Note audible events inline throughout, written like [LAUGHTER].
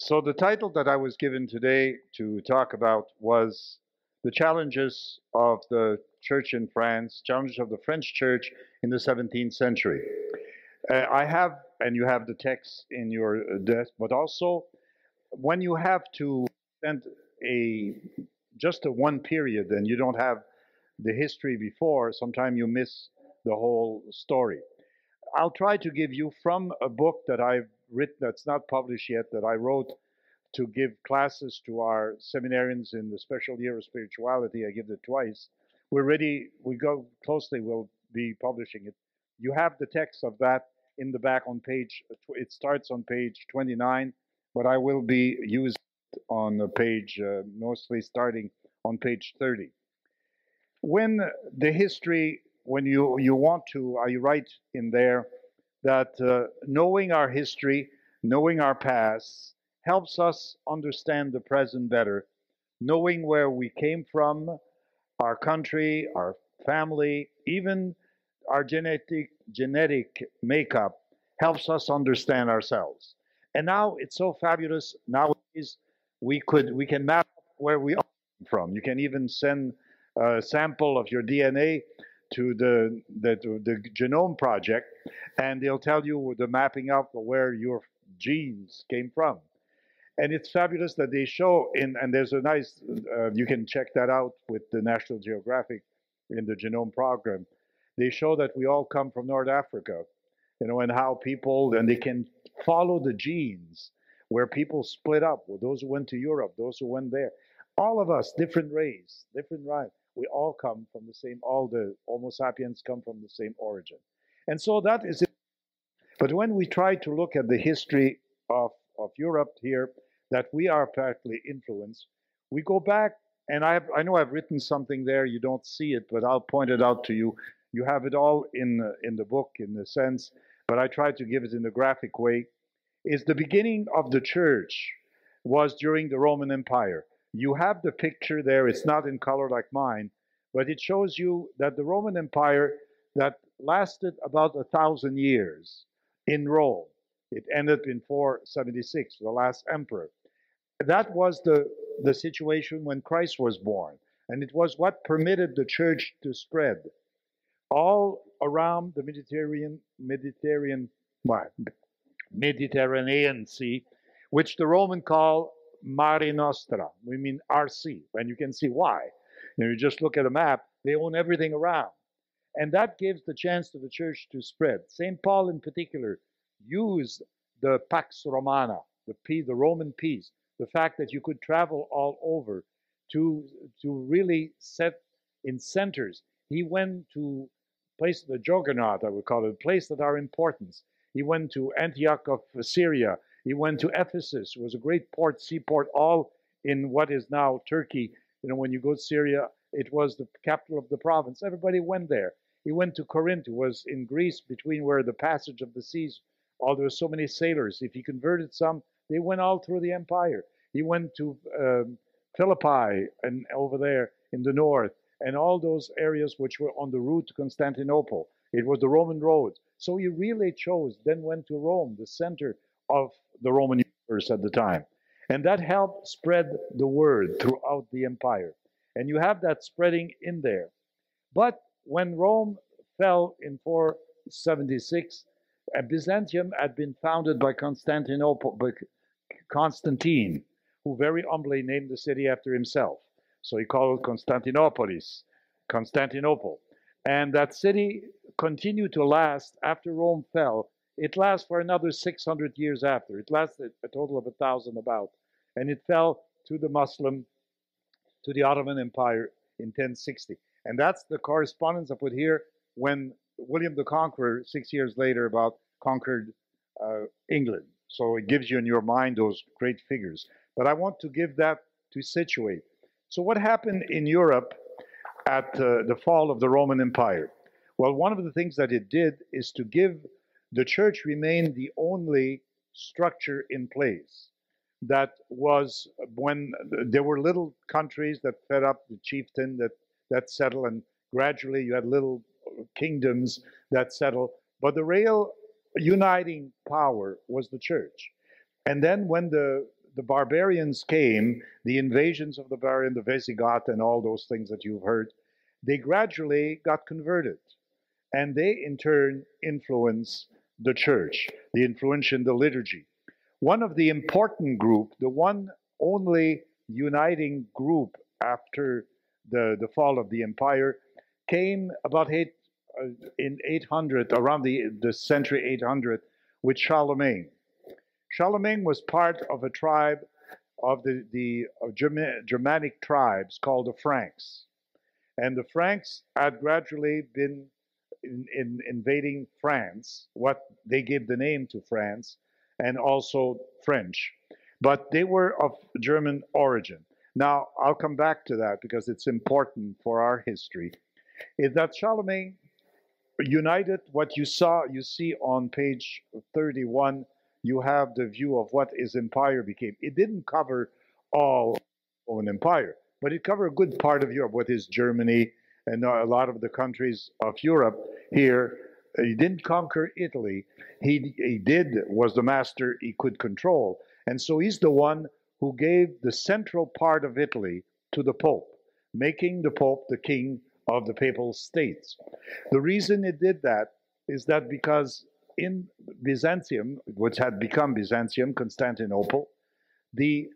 So the title that I was given today to talk about was the challenges of the church in France, challenges of the French church in the 17th century. Uh, I have, and you have the text in your desk, but also when you have to spend a just a one period and you don't have the history before, sometimes you miss the whole story. I'll try to give you from a book that I've written that's not published yet that I wrote to give classes to our seminarians in the special year of spirituality. I give it twice. We're ready, we go closely, we'll be publishing it. You have the text of that in the back on page, it starts on page 29, but I will be used on the page, uh, mostly starting on page 30. When the history when you, you want to, I write in there that uh, knowing our history, knowing our past, helps us understand the present better. Knowing where we came from, our country, our family, even our genetic genetic makeup helps us understand ourselves. And now it's so fabulous. Nowadays we could we can map where we are from. You can even send a sample of your DNA to the, the, the genome project and they'll tell you the mapping out where your genes came from. And it's fabulous that they show in, and there's a nice, uh, you can check that out with the National Geographic in the genome program. They show that we all come from North Africa, you know, and how people, and they can follow the genes where people split up, well, those who went to Europe, those who went there. All of us, different race, different right we all come from the same, all the Homo sapiens come from the same origin. And so that is it. But when we try to look at the history of, of Europe here, that we are partly influenced, we go back, and I, have, I know I've written something there, you don't see it, but I'll point it out to you. You have it all in, in the book in the sense, but I try to give it in a graphic way, is the beginning of the church was during the Roman Empire. You have the picture there. It's not in color like mine, but it shows you that the Roman Empire that lasted about a thousand years in Rome. It ended in 476, the last emperor. That was the, the situation when Christ was born. And it was what permitted the church to spread all around the Mediterranean, Mediterranean, Mediterranean Sea, which the Roman call Mare Nostra. We mean RC, and you can see why. You, know, you just look at a map, they own everything around. And that gives the chance to the church to spread. St. Paul, in particular, used the Pax Romana, the, peace, the Roman peace, the fact that you could travel all over to, to really set in centers. He went to places, the Juggernaut, I would call it, places that are important. He went to Antioch of Syria. He went to Ephesus. Was a great port, seaport, all in what is now Turkey. You know, when you go to Syria, it was the capital of the province. Everybody went there. He went to Corinth, was in Greece, between where the passage of the seas, all there were so many sailors. If he converted some, they went all through the empire. He went to um, Philippi and over there in the north, and all those areas which were on the route to Constantinople. It was the Roman road. So he really chose, then went to Rome, the center of the Roman universe at the time. And that helped spread the word throughout the empire. And you have that spreading in there. But when Rome fell in 476, uh, Byzantium had been founded by Constantinople, by Constantine, who very humbly named the city after himself. So he called it Constantinopolis, Constantinople. And that city continued to last after Rome fell it lasts for another 600 years after. It lasted a total of a thousand about. And it fell to the Muslim, to the Ottoman Empire in 1060. And that's the correspondence I put here when William the Conqueror, six years later, about conquered uh, England. So it gives you in your mind those great figures. But I want to give that to situate. So what happened in Europe at uh, the fall of the Roman Empire? Well, one of the things that it did is to give the church remained the only structure in place that was when there were little countries that fed up the chieftain that that settled and gradually you had little kingdoms that settled but the real uniting power was the church and then when the the barbarians came, the invasions of the barbarian, the Visigoth, and all those things that you've heard, they gradually got converted. And they, in turn, influence the church, the influence in the liturgy. One of the important group, the one only uniting group after the, the fall of the empire, came about eight, uh, in 800, around the, the century 800, with Charlemagne. Charlemagne was part of a tribe of the, the of Germanic tribes called the Franks. And the Franks had gradually been in, in invading France, what they gave the name to France, and also French. But they were of German origin. Now, I'll come back to that because it's important for our history. Is that Charlemagne united what you saw, you see on page 31, you have the view of what his empire became. It didn't cover all of an empire, but it covered a good part of Europe, what is Germany and a lot of the countries of Europe here. Uh, he didn't conquer Italy. He, he did, was the master he could control. And so he's the one who gave the central part of Italy to the Pope, making the Pope the king of the papal states. The reason it did that is that because in Byzantium, which had become Byzantium, Constantinople, the,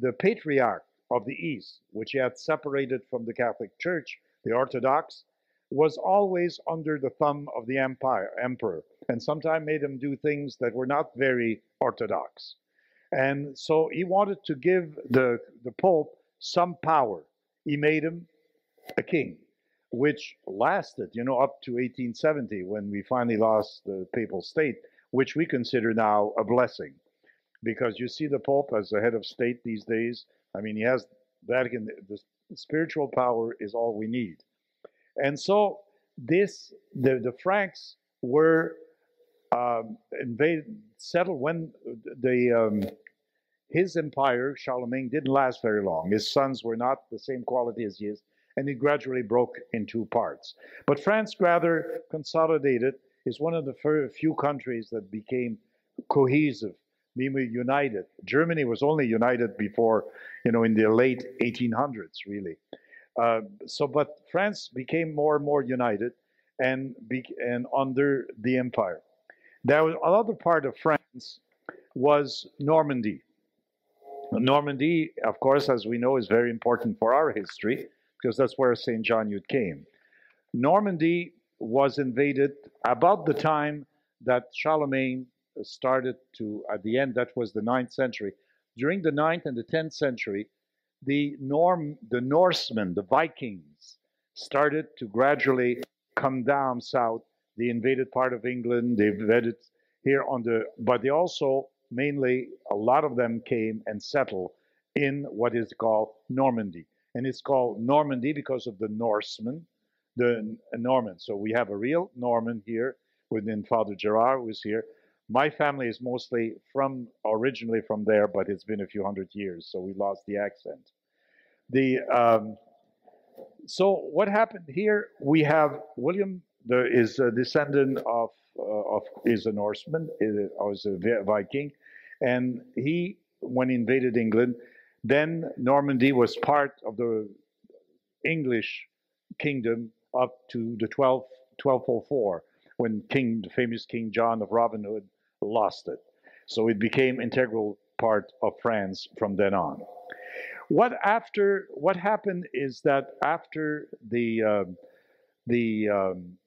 the patriarch of the East, which he had separated from the Catholic Church, the Orthodox, was always under the thumb of the empire, emperor, and sometimes made him do things that were not very orthodox. And so he wanted to give the, the Pope some power. He made him a king, which lasted, you know, up to 1870 when we finally lost the papal state, which we consider now a blessing. Because you see the Pope as the head of state these days. I mean, he has Vatican, the spiritual power is all we need. And so this, the, the Franks were um, invaded, settled when the um, his empire, Charlemagne, didn't last very long. His sons were not the same quality as his and it gradually broke in two parts. But France rather consolidated, is one of the few countries that became cohesive, meaning united. Germany was only united before, you know, in the late 1800s, really. Uh, so, but France became more and more united and, be, and under the empire. There was another part of France was Normandy. Normandy, of course, as we know, is very important for our history because that's where St. John Eudes came. Normandy was invaded about the time that Charlemagne started to, at the end, that was the ninth century. During the ninth and the tenth century, the Norm, the Norsemen, the Vikings, started to gradually come down south. They invaded part of England. They invaded here on the, but they also mainly a lot of them came and settled in what is called Normandy and it's called Normandy because of the Norsemen, the Normans. So we have a real Norman here within Father Gerard, who is here. My family is mostly from originally from there, but it's been a few hundred years, so we lost the accent. The um, so what happened here? We have William the, is a descendant of uh, of is a Norseman, is a Viking, and he when he invaded England then Normandy was part of the English kingdom up to the 12, 1204 when King, the famous King John of Robin Hood lost it. So it became integral part of France from then on. What after what happened is that after the um, the um,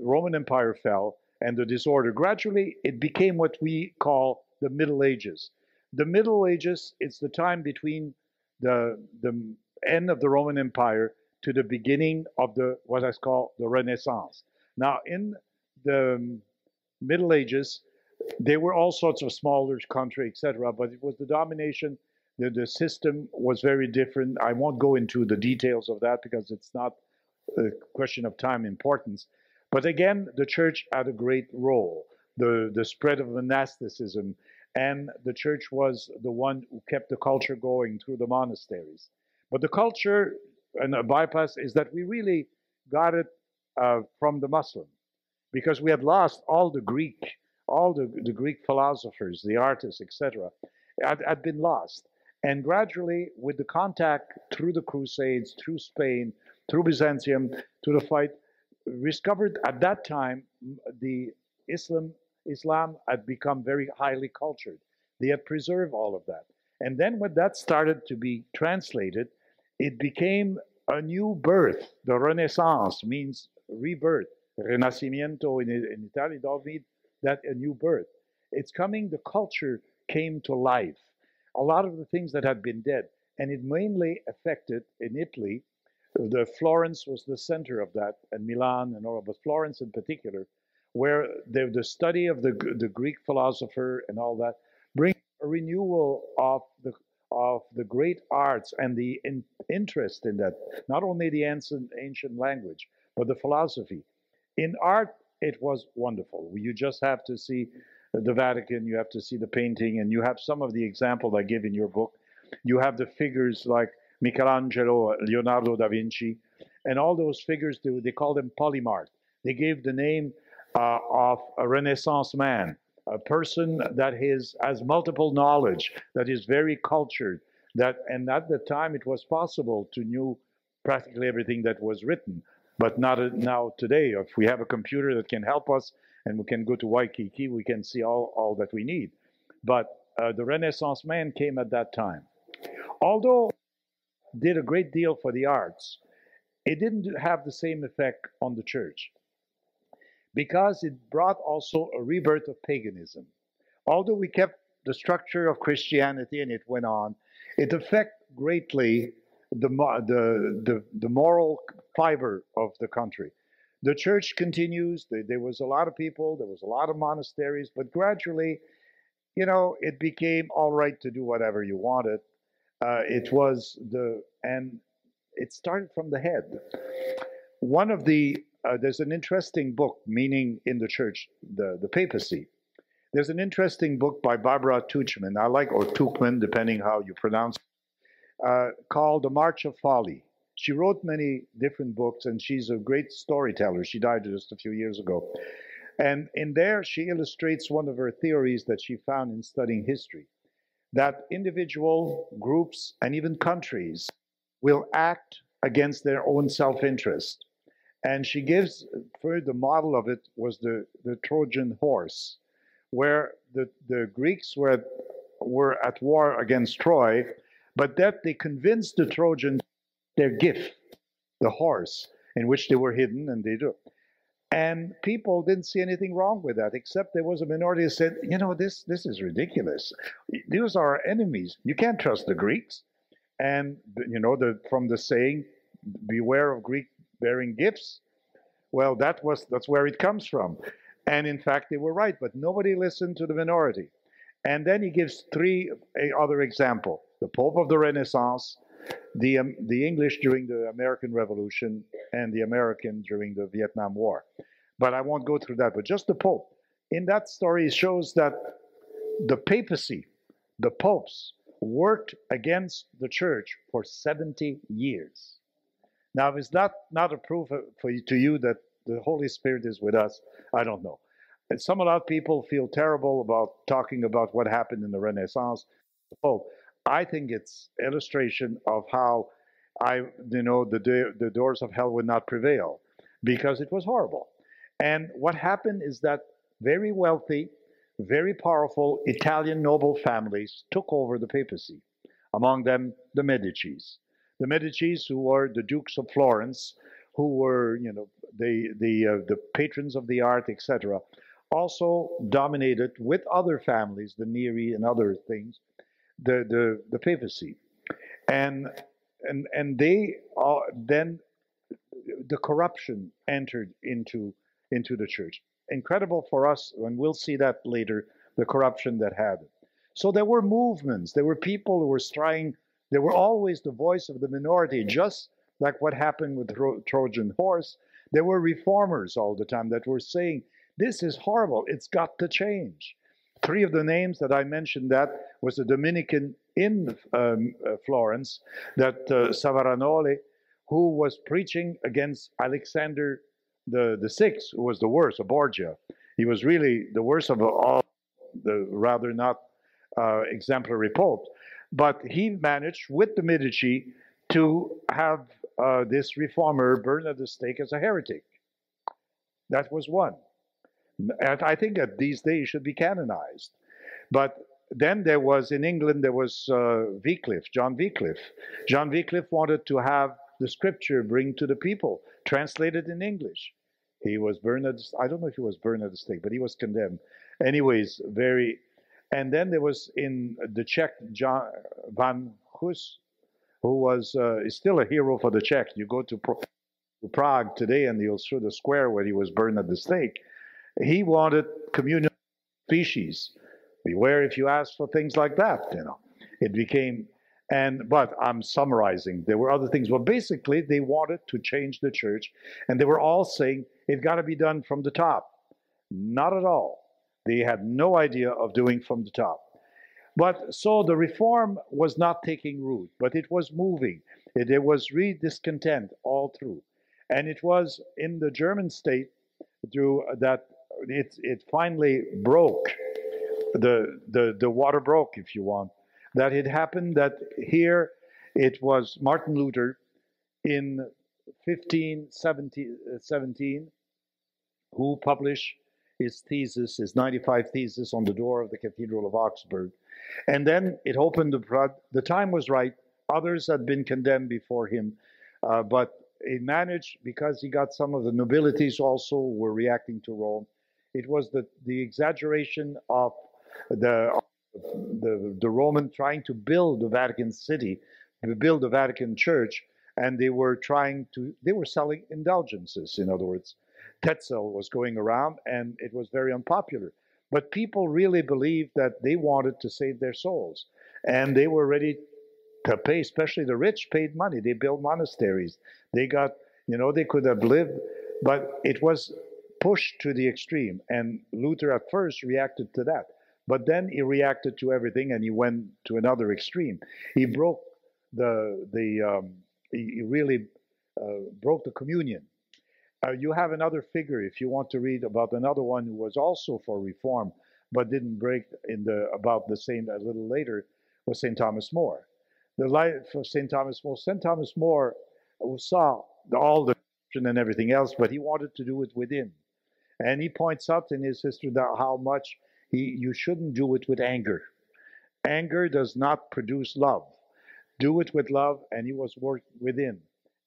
Roman Empire fell and the disorder gradually it became what we call the Middle Ages. The Middle Ages, it's the time between the, the end of the Roman Empire to the beginning of the what I call the Renaissance. Now, in the Middle Ages, there were all sorts of smaller country, etc., but it was the domination. The, the system was very different. I won't go into the details of that because it's not a question of time importance. But again, the church had a great role. The, the spread of monasticism and the church was the one who kept the culture going through the monasteries. But the culture and a bypass is that we really got it uh, from the Muslim because we had lost all the Greek, all the, the Greek philosophers, the artists, etc. had, had been lost. And gradually, with the contact through the Crusades, through Spain, through Byzantium, to the fight, discovered at that time the Islam Islam had become very highly cultured. They had preserved all of that. And then when that started to be translated, it became a new birth. The Renaissance means rebirth. Renascimento in, in does mean that a new birth. It's coming, the culture came to life. A lot of the things that had been dead. And it mainly affected in Italy. The Florence was the center of that, and Milan and all, but Florence in particular, where the, the study of the, the Greek philosopher and all that bring a renewal of the of the great arts and the in, interest in that, not only the ancient, ancient language, but the philosophy. In art, it was wonderful. You just have to see the Vatican, you have to see the painting, and you have some of the examples I give in your book. You have the figures like Michelangelo, Leonardo da Vinci, and all those figures, they, they call them polymorph. They gave the name uh, of a Renaissance man, a person that is, has multiple knowledge, that is very cultured, that, and at the time it was possible to know practically everything that was written, but not now today. If we have a computer that can help us and we can go to Waikiki, we can see all, all that we need. But uh, the Renaissance man came at that time. Although did a great deal for the arts, it didn't have the same effect on the church because it brought also a rebirth of paganism. Although we kept the structure of Christianity and it went on, it affected greatly the, the, the, the moral fiber of the country. The church continues. There was a lot of people. There was a lot of monasteries. But gradually, you know, it became all right to do whatever you wanted. Uh, it was the, and it started from the head. One of the uh, there's an interesting book, meaning in the church, the, the papacy. There's an interesting book by Barbara Tuchman, I like, or Tuchman, depending how you pronounce uh, called The March of Folly. She wrote many different books, and she's a great storyteller. She died just a few years ago. And in there, she illustrates one of her theories that she found in studying history that individual groups and even countries will act against their own self interest and she gives, for the model of it was the, the Trojan horse, where the, the Greeks were, were at war against Troy, but that they convinced the Trojans their gift, the horse, in which they were hidden, and they do. And people didn't see anything wrong with that, except there was a minority that said, you know, this, this is ridiculous. These are our enemies. You can't trust the Greeks. And, you know, the, from the saying, beware of Greek bearing gifts. Well, that was that's where it comes from. And in fact, they were right, but nobody listened to the minority. And then he gives three eh, other example: the Pope of the Renaissance, the um, the English during the American Revolution, and the American during the Vietnam War. But I won't go through that. But just the Pope. In that story, shows that the papacy, the popes, worked against the church for 70 years. Now, is that not a proof for you, to you that the Holy Spirit is with us? I don't know. And some a lot of people feel terrible about talking about what happened in the Renaissance. Oh, I think it's illustration of how I, you know, the the doors of hell would not prevail because it was horrible. And what happened is that very wealthy, very powerful Italian noble families took over the papacy. Among them, the Medicis the Medicis, who were the dukes of Florence, who were, you know, the the uh, the patrons of the art, etc., also dominated with other families, the Neri and other things, the the the papacy, and and and they are then the corruption entered into into the church. Incredible for us, and we'll see that later. The corruption that happened. So there were movements. There were people who were trying there were always the voice of the minority, just like what happened with the Trojan horse. There were reformers all the time that were saying, this is horrible, it's got to change. Three of the names that I mentioned that was a Dominican in um, uh, Florence, that uh, Savonarola, who was preaching against Alexander the, the Sixth, who was the worst, of Borgia. He was really the worst of all, the rather not uh, exemplary pope. But he managed with the Medici to have uh, this reformer burned at the stake as a heretic. That was one. And I think that these days should be canonized. But then there was in England there was uh, Wycliffe, John Wycliffe. John Wycliffe wanted to have the scripture bring to the people, translated in English. He was burned at, I don't know if he was burned at the stake, but he was condemned. Anyways, very, and then there was in the Czech, John Van Hus, who was, uh, is still a hero for the Czech. You go to, Prague today and you'll see the square where he was burned at the stake. He wanted communion species. Beware if you ask for things like that, you know. It became and but I'm summarizing. There were other things. Well, basically, they wanted to change the church, and they were all saying it got to be done from the top. Not at all. They had no idea of doing from the top. But so the reform was not taking root, but it was moving. It, was really discontent all through, and it was in the German state through that it it finally broke. The the the water broke, if you want that it happened that here it was Martin Luther in 1517 who published his thesis, his 95 thesis on the door of the Cathedral of Augsburg. And then it opened the, the time was right. Others had been condemned before him, uh, but he managed, because he got some of the nobilities also were reacting to Rome, it was the, the exaggeration of the the, the Roman trying to build the Vatican City, to build the Vatican Church, and they were trying to, they were selling indulgences, in other words. Tetzel was going around, and it was very unpopular. But people really believed that they wanted to save their souls, and they were ready to pay, especially the rich paid money. They built monasteries. They got, you know, they could have lived, but it was pushed to the extreme. And Luther at first reacted to that. But then he reacted to everything and he went to another extreme. He broke the, the um, he really uh, broke the communion. Uh, you have another figure if you want to read about another one who was also for reform but didn't break in the about the same a little later was St. Thomas More. The life of St. Thomas More, St. Thomas More saw all the and everything else, but he wanted to do it within. And he points out in his history that how much he, you shouldn't do it with anger. Anger does not produce love. Do it with love, and he was worked within.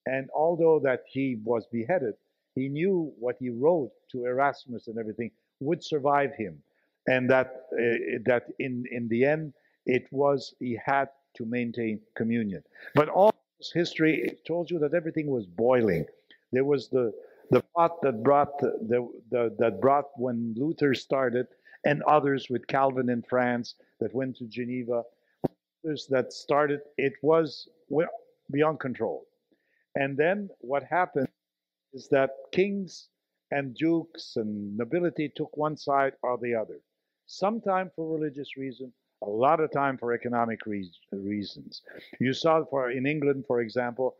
And although that he was beheaded, he knew what he wrote to Erasmus and everything would survive him, and that uh, that in in the end it was he had to maintain communion. But all this history told you that everything was boiling. There was the the pot that brought the, the, that brought when Luther started and others with Calvin in France that went to Geneva, others that started, it was beyond control. And then what happened is that kings and dukes and nobility took one side or the other. Sometime for religious reason, a lot of time for economic re- reasons. You saw for in England, for example,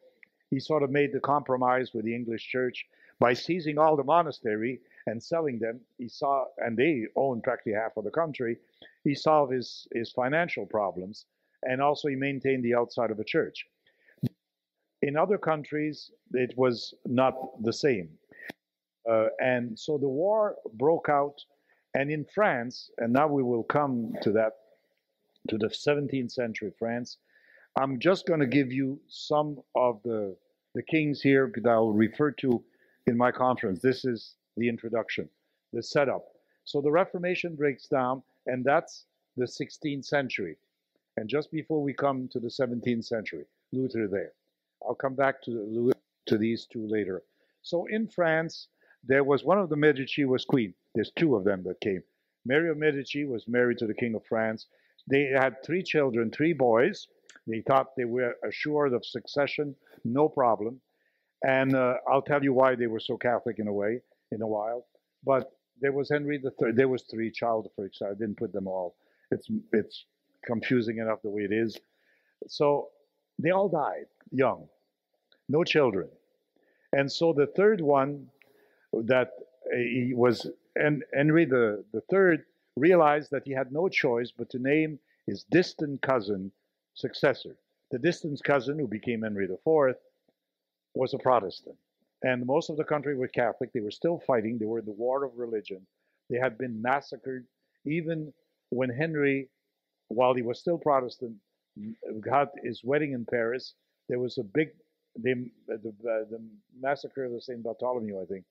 he sort of made the compromise with the English church by seizing all the monastery and selling them, he saw, and they own practically half of the country, he solved his, his financial problems, and also he maintained the outside of the church. In other countries, it was not the same. Uh, and so the war broke out, and in France, and now we will come to that, to the 17th century France. I'm just going to give you some of the, the kings here that I'll refer to in my conference. This is the introduction, the setup. So the Reformation breaks down, and that's the 16th century. And just before we come to the 17th century, Luther there. I'll come back to, to these two later. So in France, there was one of the Medici was queen. There's two of them that came. Mary of Medici was married to the King of France. They had three children, three boys. They thought they were assured of succession, no problem. And uh, I'll tell you why they were so Catholic in a way in a while. But there was Henry the Third. There was three child freaks. I didn't put them all. It's it's confusing enough the way it is. So they all died young, no children, and so the third one that he was and Henry the the third realized that he had no choice but to name his distant cousin successor. The distant cousin, who became Henry IV, was a Protestant. And most of the country were Catholic. They were still fighting. They were in the war of religion. They had been massacred. Even when Henry, while he was still Protestant, got his wedding in Paris, there was a big they, the, the massacre of the Saint Bartholomew, I think.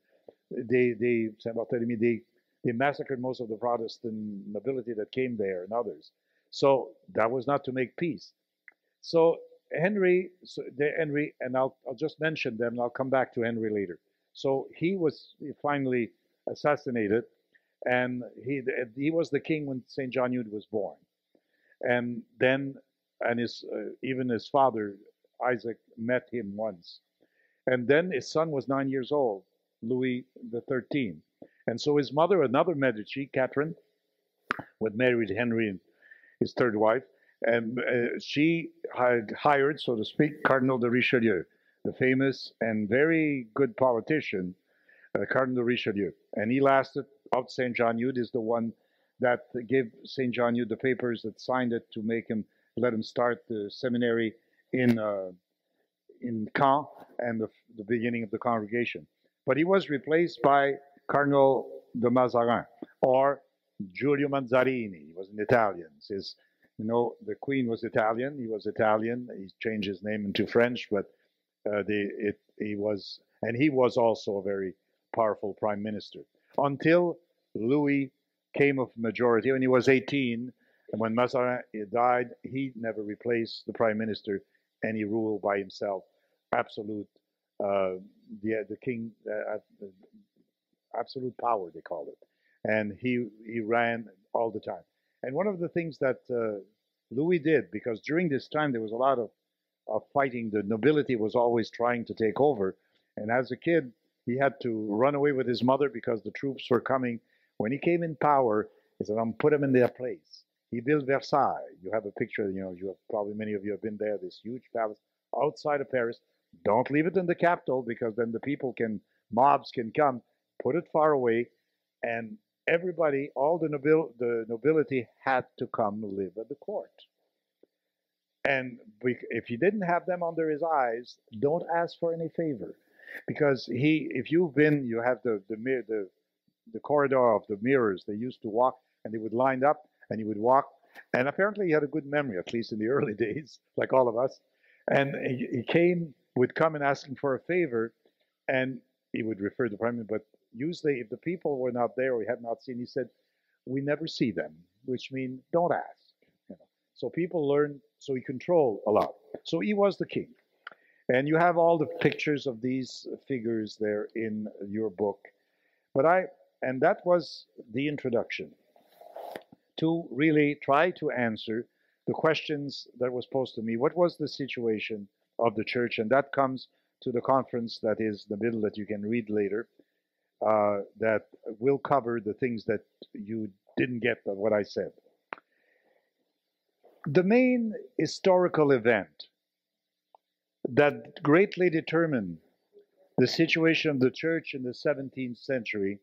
They, they Saint Bartholomew, they, they massacred most of the Protestant nobility that came there and others. So that was not to make peace. So Henry, so Henry, and I'll, I'll just mention them. And I'll come back to Henry later. So he was finally assassinated, and he he was the king when Saint John Eudes was born, and then and his uh, even his father Isaac met him once, and then his son was nine years old, Louis the Thirteenth, and so his mother, another Medici, Catherine, was married Henry, his third wife, and uh, she had hired, so to speak, Cardinal de Richelieu, the famous and very good politician, uh, Cardinal de Richelieu. And he lasted out St. John Eudes is the one that gave St. John Eudes the papers that signed it to make him, let him start the seminary in, uh, in Caen and the, the beginning of the congregation. But he was replaced by Cardinal de Mazarin or Giulio Mazarini. He was an Italian. His you know, the Queen was Italian. He was Italian. He changed his name into French, but uh, the, it, he was, and he was also a very powerful prime minister until Louis came of majority when he was 18. And when Mazarin died, he never replaced the prime minister, and he ruled by himself, absolute, uh, the the king, uh, uh absolute power they called it, and he he ran all the time. And one of the things that uh, Louis did, because during this time there was a lot of, of fighting, the nobility was always trying to take over. And as a kid, he had to run away with his mother because the troops were coming. When he came in power, he said, I'm put them in their place. He built Versailles. You have a picture, you know, you have probably many of you have been there, this huge palace outside of Paris. Don't leave it in the capital because then the people can, mobs can come. Put it far away. And everybody, all the, nobil, the nobility had to come live at the court. And if you didn't have them under his eyes, don't ask for any favor, because he, if you've been, you have the the the the corridor of the mirrors. They used to walk, and they would line up, and he would walk. And apparently, he had a good memory, at least in the [LAUGHS] early days, like all of us. And he, he came, would come and asking for a favor, and he would refer to the prime minister, but usually if the people were not there or had not seen, he said, we never see them, which means don't ask. You know? So people learn, so he controlled a lot. So he was the king. And you have all the pictures of these figures there in your book. But I, and that was the introduction to really try to answer the questions that was posed to me. What was the situation of the church? And that comes to the conference that is the middle that you can read later uh, that will cover the things that you didn't get of what I said. The main historical event that greatly determined the situation of the church in the 17th century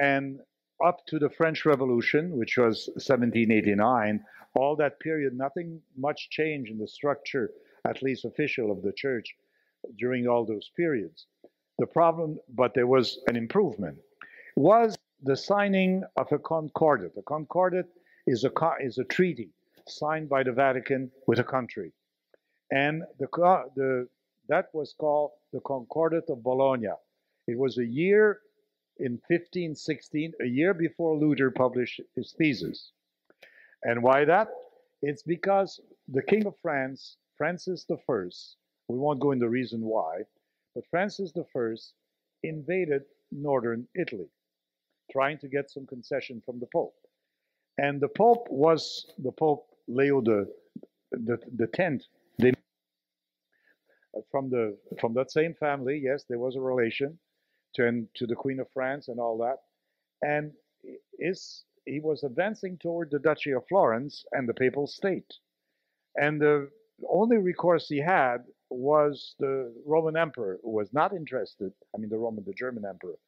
and up to the French Revolution, which was 1789, all that period, nothing much changed in the structure, at least official, of the church during all those periods. The problem, but there was an improvement, was the signing of a concordat. A concordat is a, is a treaty signed by the Vatican with a country. And the, the, that was called the Concordat of Bologna. It was a year in 1516, a year before Luther published his thesis. And why that? It's because the King of France, Francis I, we won't go into the reason why, but Francis I invaded northern Italy, trying to get some concession from the Pope. And the Pope was the Pope Leo the the, the tenth. Uh, from the from that same family, yes, there was a relation to to the Queen of France and all that, and is he was advancing toward the Duchy of Florence and the Papal State, and the only recourse he had was the Roman emperor, was not interested, I mean, the Roman, the German emperor,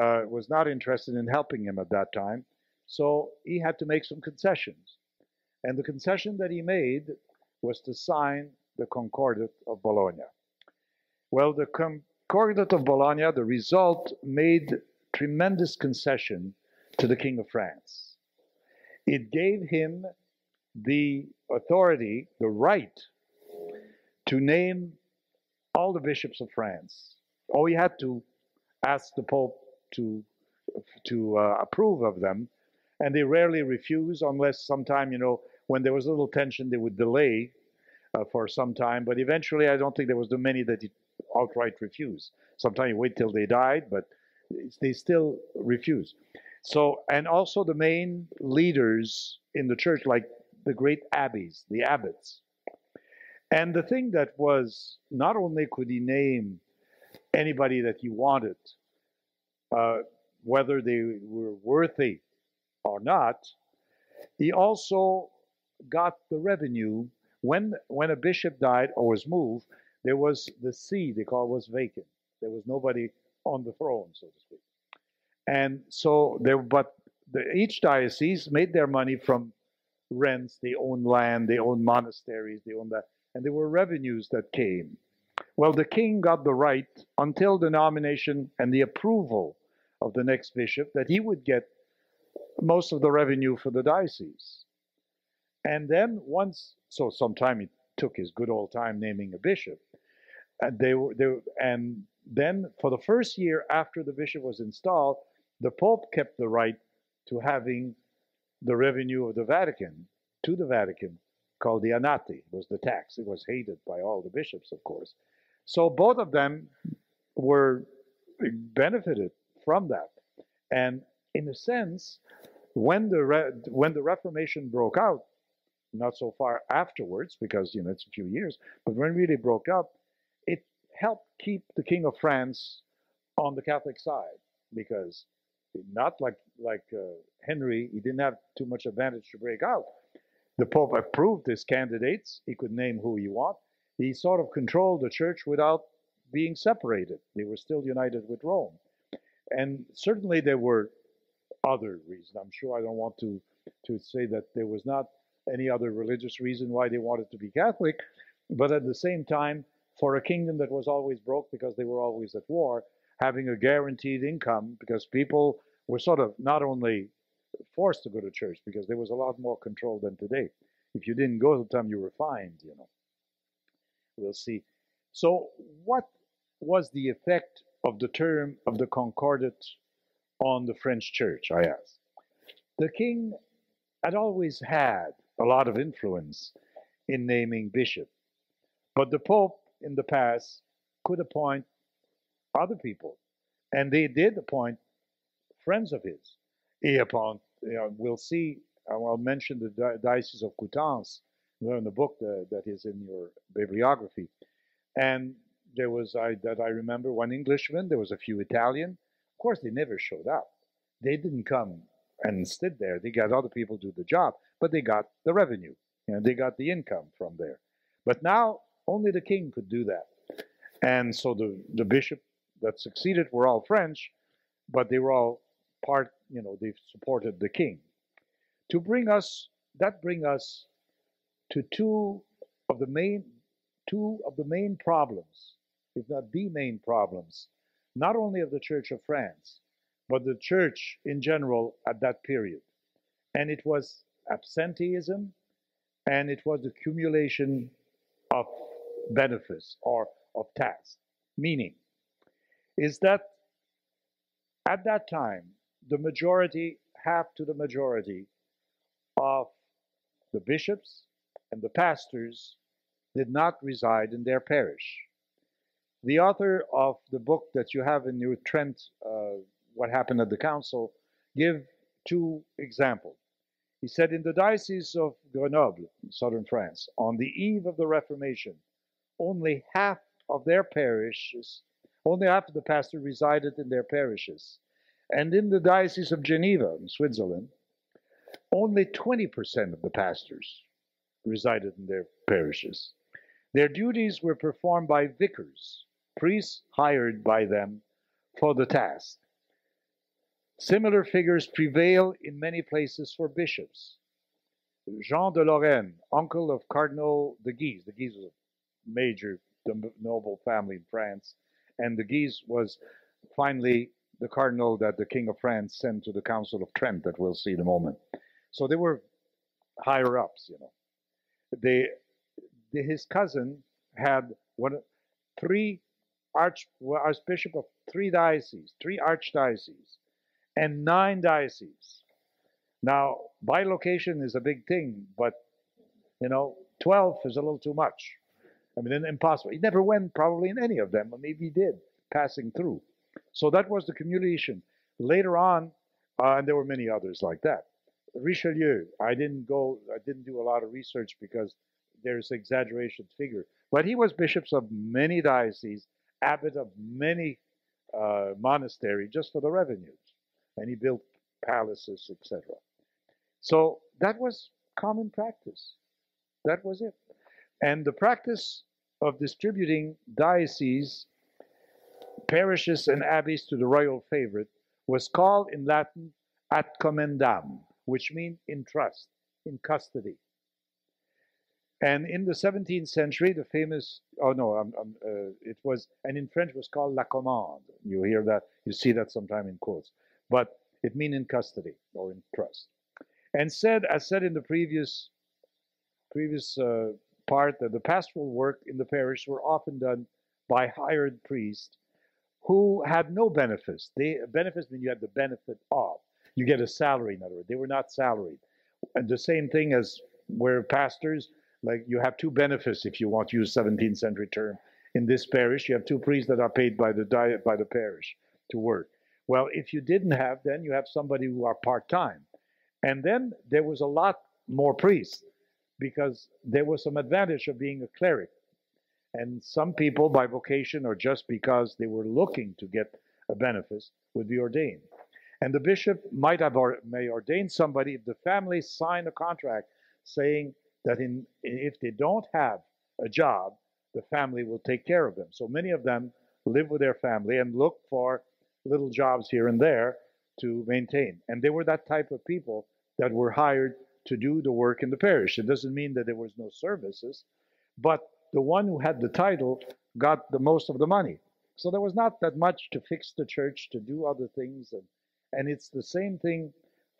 uh, was not interested in helping him at that time. So he had to make some concessions. And the concession that he made was to sign the Concordat of Bologna. Well, the Concordat of Bologna, the result made tremendous concession to the King of France. It gave him the authority, the right, to name all the bishops of France. All he had to ask the Pope to to uh, approve of them, and they rarely refuse unless sometime you know when there was a little tension they would delay uh, for some time. But eventually, I don't think there was too many that he outright refused. Sometimes you wait till they died, but they still refuse. So, and also the main leaders in the church, like the great abbeys, the abbots. And the thing that was not only could he name anybody that he wanted, uh, whether they were worthy or not, he also got the revenue when when a bishop died or was moved. There was the see they call was vacant. There was nobody on the throne, so to speak. And so there, but the, each diocese made their money from rents. They owned land, they owned monasteries, they owned that, and there were revenues that came. Well, the king got the right until the nomination and the approval of the next bishop that he would get most of the revenue for the diocese. And then once, so sometime he took his good old time naming a bishop. And they were, they, and then for the first year after the bishop was installed, the Pope kept the right to having the revenue of the Vatican to the Vatican, called the Anati, was the tax. It was hated by all the bishops, of course. So both of them were benefited from that. And in a sense, when the Re- when the Reformation broke out, not so far afterwards, because you know it's a few years, but when it really broke up, it helped keep the King of France on the Catholic side because not like like uh, Henry, he didn't have too much advantage to break out. The Pope approved his candidates; he could name who he want. He sort of controlled the church without being separated. They were still united with Rome, and certainly there were other reasons. I'm sure I don't want to to say that there was not any other religious reason why they wanted to be Catholic, but at the same time, for a kingdom that was always broke because they were always at war, having a guaranteed income because people were sort of not only forced to go to church because there was a lot more control than today. If you didn't go the time you were fined, you know. We'll see. So, what was the effect of the term of the Concordat on the French church? I asked. The king had always had a lot of influence in naming bishop, but the Pope in the past could appoint other people. And they did appoint friends of his. Appoint, you know, we'll see, I'll mention the Diocese of Coutances in the book that, that is in your bibliography. And there was, I, that I remember, one Englishman, there was a few Italian. Of course, they never showed up. They didn't come and stood there. They got other people to do the job, but they got the revenue and they got the income from there. But now only the king could do that. And so the, the bishop that succeeded were all French, but they were all part, you know, they've supported the king. To bring us, that bring us to two of the main, two of the main problems, if not the main problems, not only of the Church of France, but the church in general at that period. And it was absenteeism and it was the accumulation of benefits or of tasks. Meaning, is that at that time, the majority, half to the majority of the bishops and the pastors did not reside in their parish. The author of the book that you have in your Trent, uh, What Happened at the Council, give two examples. He said in the Diocese of Grenoble, southern France, on the eve of the Reformation, only half of their parishes only half of the pastors resided in their parishes. And in the Diocese of Geneva, in Switzerland, only 20% of the pastors resided in their parishes. Their duties were performed by vicars, priests hired by them for the task. Similar figures prevail in many places for bishops. Jean de Lorraine, uncle of Cardinal de Guise. De Guise was a major noble family in France, and de Guise was finally the cardinal that the King of France sent to the Council of Trent, that we'll see in a moment. So they were higher ups, you know. They, his cousin had one, three arch, archbishop of three dioceses, three archdioceses, and nine dioceses. Now, by location is a big thing, but you know, 12 is a little too much. I mean, impossible. He never went probably in any of them, or maybe he did, passing through. So that was the communication. Later on, uh, and there were many others like that. Richelieu, I didn't go, I didn't do a lot of research because there's exaggeration figure, but he was bishops of many dioceses, abbot of many uh, monasteries just for the revenues, and he built palaces, etc. So that was common practice. That was it. And the practice of distributing dioceses, parishes, and abbeys to the royal favorite was called in Latin ad commendam, which means in trust, in custody. And in the 17th century, the famous, oh no, uh, it was, and in French was called la commande. You hear that, you see that sometime in quotes. But it means in custody or in trust. And said, as said in the previous previous uh, part, that the pastoral work in the parish were often done by hired priests who had no benefits. They benefits mean you have the benefit of. You get a salary, in other words. They were not salaried. And the same thing as where pastors, like you have two benefits if you want to use 17th century term. In this parish, you have two priests that are paid by the diet by the parish to work. Well, if you didn't have, then you have somebody who are part-time. And then there was a lot more priests because there was some advantage of being a cleric. And some people, by vocation or just because they were looking to get a benefice, would be ordained. And the bishop might have or, may ordain somebody if the family sign a contract saying that in, if they don't have a job, the family will take care of them. So many of them live with their family and look for little jobs here and there to maintain. And they were that type of people that were hired to do the work in the parish. It doesn't mean that there was no services, but the one who had the title got the most of the money. So there was not that much to fix the church, to do other things, and and it's the same thing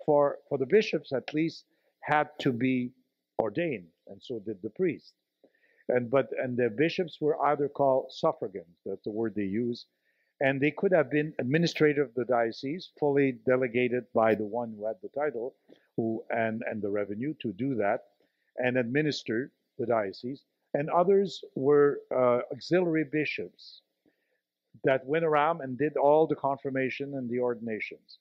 for for the bishops at least had to be ordained, and so did the priest. And but and the bishops were either called suffragans, that's the word they use, and they could have been administrator of the diocese, fully delegated by the one who had the title, who and and the revenue to do that, and administer the diocese. And others were uh, auxiliary bishops that went around and did all the confirmation and the ordinations.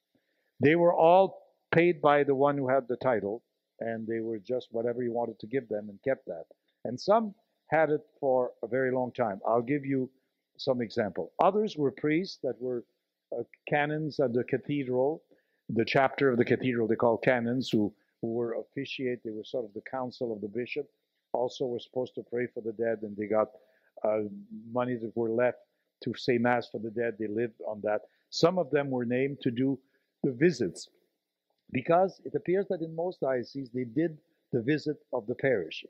They were all paid by the one who had the title, and they were just whatever he wanted to give them and kept that. And some had it for a very long time. I'll give you some example. Others were priests that were uh, canons at the cathedral, the chapter of the cathedral they call canons, who, who were officiate. They were sort of the council of the bishop. Also, were supposed to pray for the dead, and they got uh, money that were left to say mass for the dead. They lived on that. Some of them were named to do the visits, because it appears that in most dioceses they did the visit of the parish.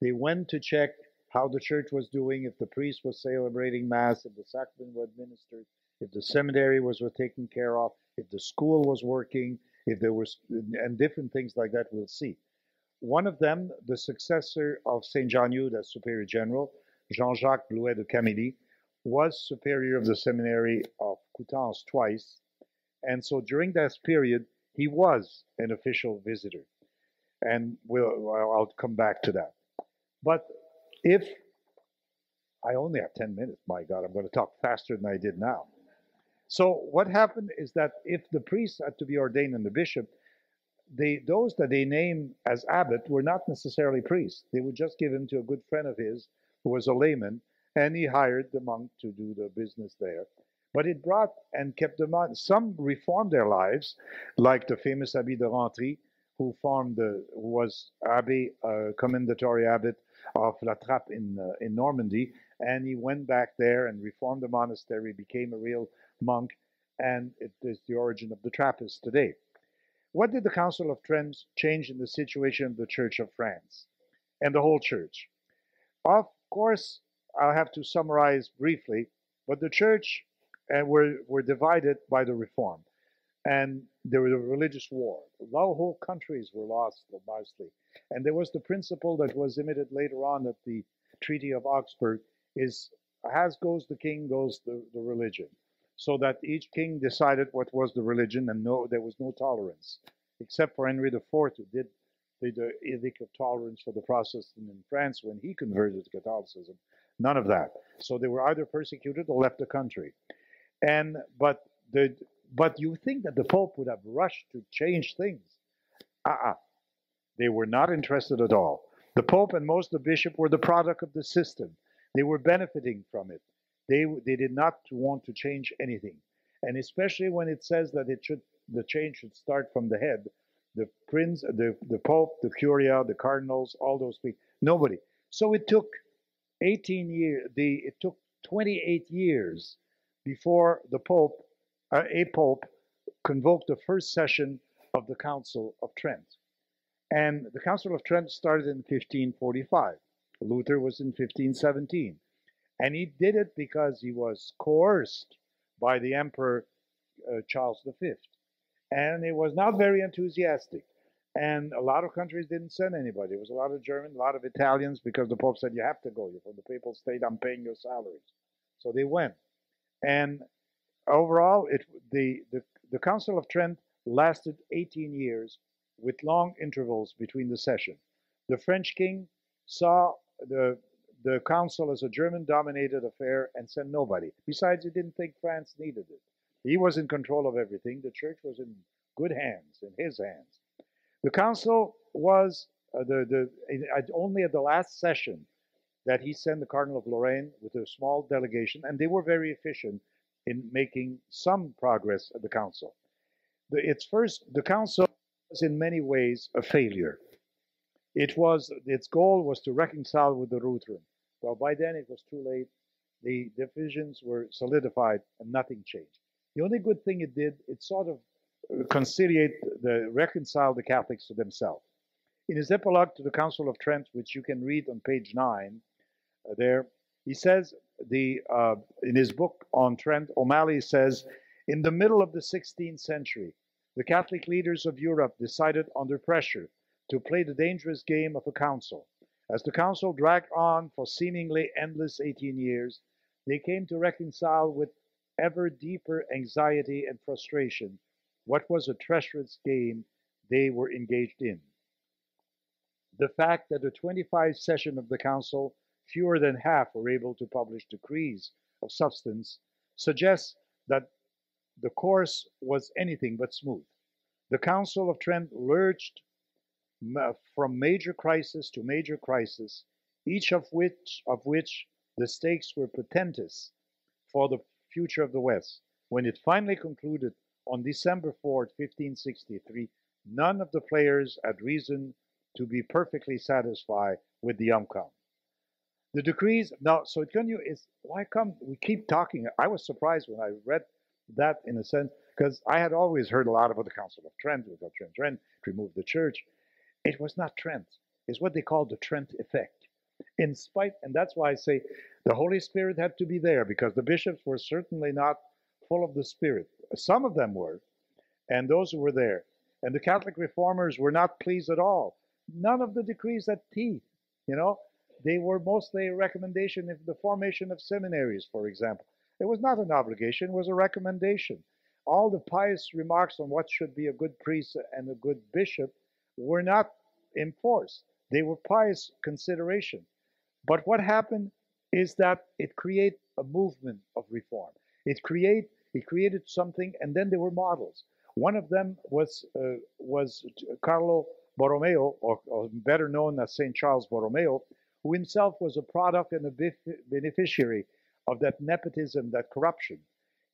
They went to check how the church was doing, if the priest was celebrating Mass, if the sacrament was administered, if the seminary was, taken care of, if the school was working, if there was, and different things like that we'll see. One of them, the successor of St. John as Superior General, Jean Jacques Blouet de Camilly, was superior of the seminary of Coutances twice. And so during that period, he was an official visitor. And we'll, I'll come back to that. But if I only have 10 minutes, my God, I'm going to talk faster than I did now. So what happened is that if the priest had to be ordained and the bishop, they those that they named as abbot were not necessarily priests. They would just give him to a good friend of his who was a layman, and he hired the monk to do the business there. But it brought and kept them on. Some reformed their lives, like the famous Abbé de Rancé, who formed the who was Abbé uh, commendatory abbot of La Trappe in, uh, in Normandy. And he went back there and reformed the monastery, became a real monk, and it is the origin of the Trappists today. What did the Council of Trent change in the situation of the Church of France and the whole church? Of course, I'll have to summarize briefly, but the church uh, were, were divided by the reform. And there was a religious war. The whole countries were lost mostly. And there was the principle that was emitted later on at the Treaty of Augsburg is as goes the king, goes the, the religion. So that each king decided what was the religion and no there was no tolerance. Except for Henry IV who did the edict of tolerance for the Protestants in France when he converted to Catholicism. None of that. So they were either persecuted or left the country. And but the but you think that the Pope would have rushed to change things? Uh-uh. They were not interested at all. The Pope and most of the bishops were the product of the system. They were benefiting from it. They they did not want to change anything. And especially when it says that it should the change should start from the head. The prince, the, the Pope, the Curia, the cardinals, all those people. Nobody. So it took 18 years, the it took 28 years before the Pope, uh, a Pope, convoked the first session of the Council of Trent. And the Council of Trent started in 1545. Luther was in 1517. And he did it because he was coerced by the Emperor uh, Charles V. And he was not very enthusiastic. And a lot of countries didn't send anybody. There was a lot of German, a lot of Italians, because the Pope said, You have to go. You're from the papal state, I'm paying your salaries. So they went. And overall, it, the, the, the Council of Trent lasted 18 years with long intervals between the session. The French king saw the, the council as a German dominated affair and sent nobody. Besides, he didn't think France needed it. He was in control of everything. The church was in good hands, in his hands. The council was uh, the, the only at the last session that he sent the Cardinal of Lorraine with a small delegation, and they were very efficient in making some progress at the council. The, its first, the council was in many ways a failure. It was its goal was to reconcile with the Lutheran. Well, by then it was too late. The divisions were solidified, and nothing changed. The only good thing it did, it sort of uh, conciliate the reconcile the Catholics to themselves. In his epilogue to the Council of Trent, which you can read on page nine, uh, there he says the uh, in his book on Trent, O'Malley says, in the middle of the 16th century, the Catholic leaders of Europe decided under pressure to play the dangerous game of a council. As the council dragged on for seemingly endless 18 years, they came to reconcile with ever deeper anxiety and frustration what was a treacherous game they were engaged in. The fact that the 25 session of the council, fewer than half were able to publish decrees of substance, suggests that the course was anything but smooth. The Council of Trent lurched from major crisis to major crisis, each of which of which the stakes were portentous for the future of the West. When it finally concluded on December 4, 1563, none of the players had reason to be perfectly satisfied with the outcome. The decrees now, so it can continue is why come we keep talking? I was surprised when I read that in a sense because I had always heard a lot about the Council of Trent, with Trent, Trent removed the church. It was not Trent. It's what they call the Trent effect. In spite, and that's why I say the Holy Spirit had to be there because the bishops were certainly not full of the Spirit. Some of them were, and those who were there. And the Catholic reformers were not pleased at all. None of the decrees had teeth, you know. They were mostly a recommendation of the formation of seminaries, for example. It was not an obligation, it was a recommendation. All the pious remarks on what should be a good priest and a good bishop were not enforced. They were pious consideration. But what happened is that it created a movement of reform. It create it created something, and then there were models. One of them was uh, was Carlo Borromeo, or, or, better known as Saint Charles Borromeo, who himself was a product and a beneficiary of that nepotism, that corruption.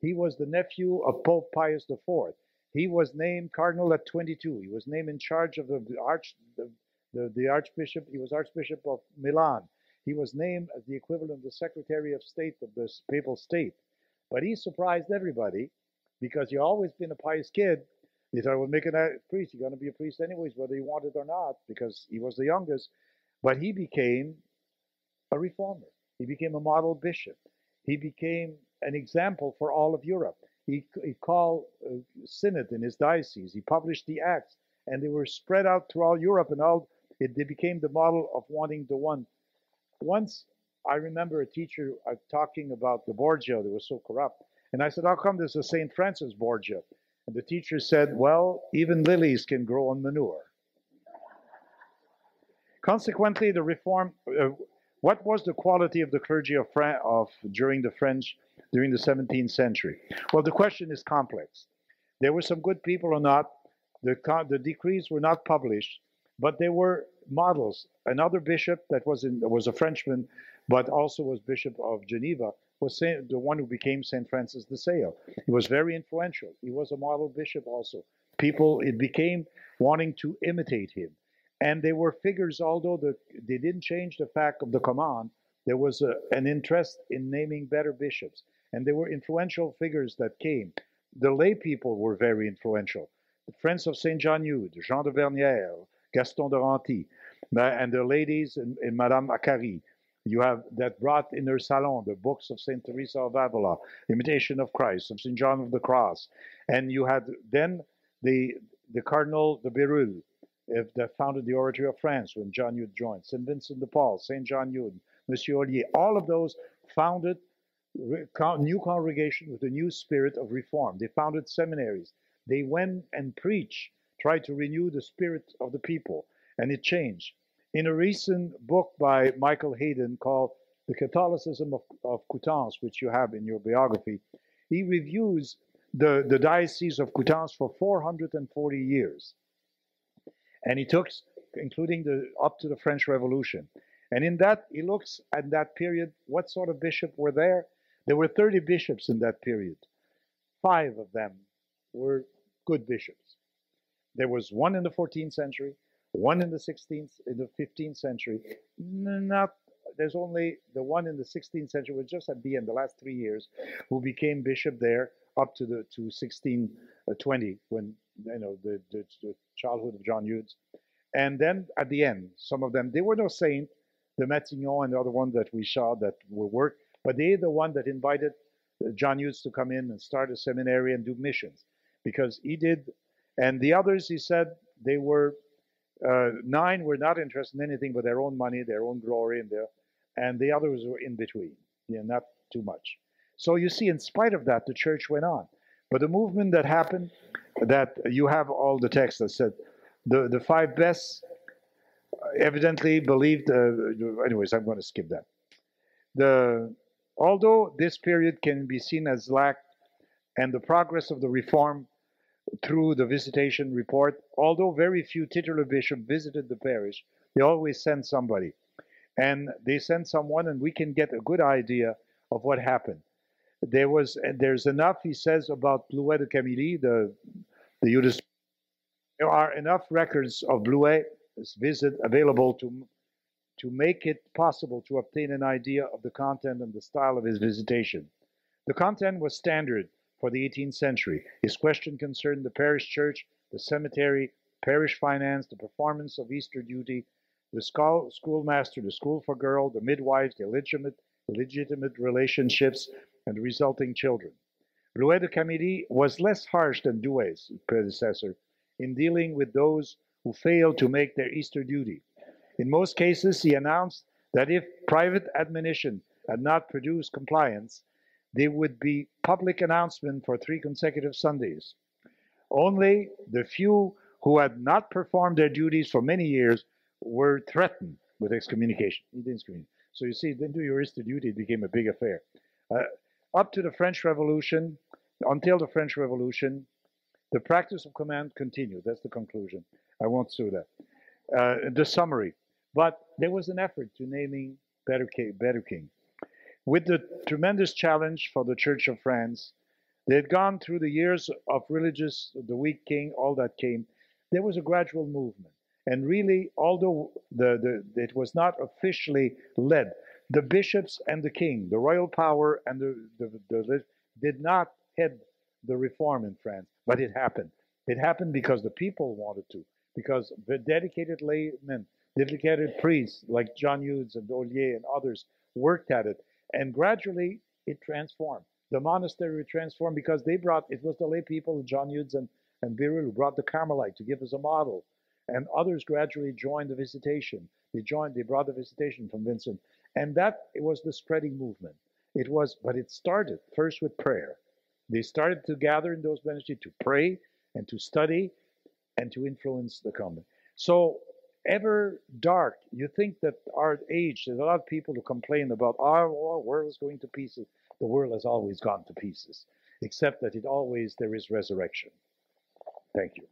He was the nephew of Pope Pius IV. He was named cardinal at 22. He was named in charge of the arch, the, the, the archbishop. He was archbishop of Milan. He was named as the equivalent of the secretary of state of the papal state. But he surprised everybody because he always been a pious kid. He thought, well, make a priest. You're going to be a priest anyways, whether you want it or not, because he was the youngest. But he became a reformer. He became a model bishop. He became an example for all of Europe. He, he called a synod in his diocese. He published the Acts, and they were spread out through all Europe, and all it, they became the model of wanting the one. Once I remember a teacher uh, talking about the Borgia that was so corrupt, and I said, "How come there's a Saint Francis Borgia?" And the teacher said, "Well, even lilies can grow on manure." Consequently, the reform. Uh, what was the quality of the clergy of, Fran- of during the French during the 17th century? Well, the question is complex. There were some good people or not. The, the decrees were not published, but they were models. Another bishop that was in was a Frenchman, but also was bishop of Geneva, was Saint, the one who became Saint Francis de Sales. He was very influential. He was a model bishop also. People it became wanting to imitate him, and they were figures. Although the, they didn't change the fact of the command, there was a, an interest in naming better bishops, and there were influential figures that came. The lay people were very influential. The Friends of Saint John Eudes, Jean de Bernières, Gaston de Renty, and the ladies in Madame Acarie. You have that brought in her salon the books of Saint Teresa of Avila, Imitation of Christ, of Saint John of the Cross, and you had then the the Cardinal de Bérulle, that founded the Oratory of France when John Eudes joined, Saint Vincent de Paul, Saint John Eudes, Monsieur Ollier, all of those founded new congregation with a new spirit of reform. They founded seminaries. They went and preached, tried to renew the spirit of the people, and it changed. In a recent book by Michael Hayden called The Catholicism of, of Coutances, which you have in your biography, he reviews the, the Diocese of Coutances for 440 years. And he took, including the up to the French Revolution. And in that, he looks at that period, what sort of bishop were there? There were 30 bishops in that period. Five of them were good bishops. There was one in the 14th century, one in the 16th, in the 15th century. Not there's only the one in the 16th century was just at the end, the last three years, who became bishop there up to the to 1620 uh, when you know the, the, the childhood of John Eudes, and then at the end, some of them they were no saint, the Matignon and the other one that we saw that were work, but they the one that invited uh, John Eudes to come in and start a seminary and do missions because he did, and the others he said they were uh, nine were not interested in anything but their own money, their own glory, and their, and the others were in between, yeah, not too much. So you see, in spite of that, the church went on. But the movement that happened, that you have all the text that said the, the five best evidently believed. Uh, anyways, I'm going to skip that. The although this period can be seen as lack and the progress of the reform through the visitation report, although very few titular bishops visited the parish, they always send somebody. And they send someone, and we can get a good idea of what happened. There was, there's enough, he says, about Blouet de Camilly, the, the Eudes. There are enough records of Blouet's visit available to, to make it possible to obtain an idea of the content and the style of his visitation. The content was standard for the 18th century. His question concerned the parish church, the cemetery, parish finance, the performance of Easter duty, the school, schoolmaster, the school for girls, the midwives, the legitimate, relationships, and the resulting children. Blouet de Camilly was less harsh than Douay's predecessor in dealing with those who failed to make their Easter duty. In most cases, he announced that if private admonition had not produced compliance, there would be public announcement for three consecutive Sundays. Only the few who had not performed their duties for many years were threatened with excommunication. So you see, then do your duty it became a big affair. Uh, up to the French Revolution, until the French Revolution, the practice of command continued. That's the conclusion. I won't sue that. Uh, the summary. But there was an effort to naming better king, better king with the tremendous challenge for the Church of France. They had gone through the years of religious, the weak king, all that came. There was a gradual movement. And really, although the, the, it was not officially led, the bishops and the king, the royal power and the, the, the did not head the reform in France, but it happened. It happened because the people wanted to, because the dedicated laymen, dedicated priests like John Eudes and Ollier and others worked at it, and gradually it transformed. The monastery transformed because they brought, it was the lay people, John Eudes and, and Bérulle, who brought the Carmelite to give us a model. And others gradually joined the visitation. They joined, they brought the visitation from Vincent. And that it was the spreading movement. It was, but it started first with prayer. They started to gather in those benches to pray and to study and to influence the common. So ever dark, you think that our age, there's a lot of people who complain about our oh, world is going to pieces. The world has always gone to pieces, except that it always there is resurrection. Thank you.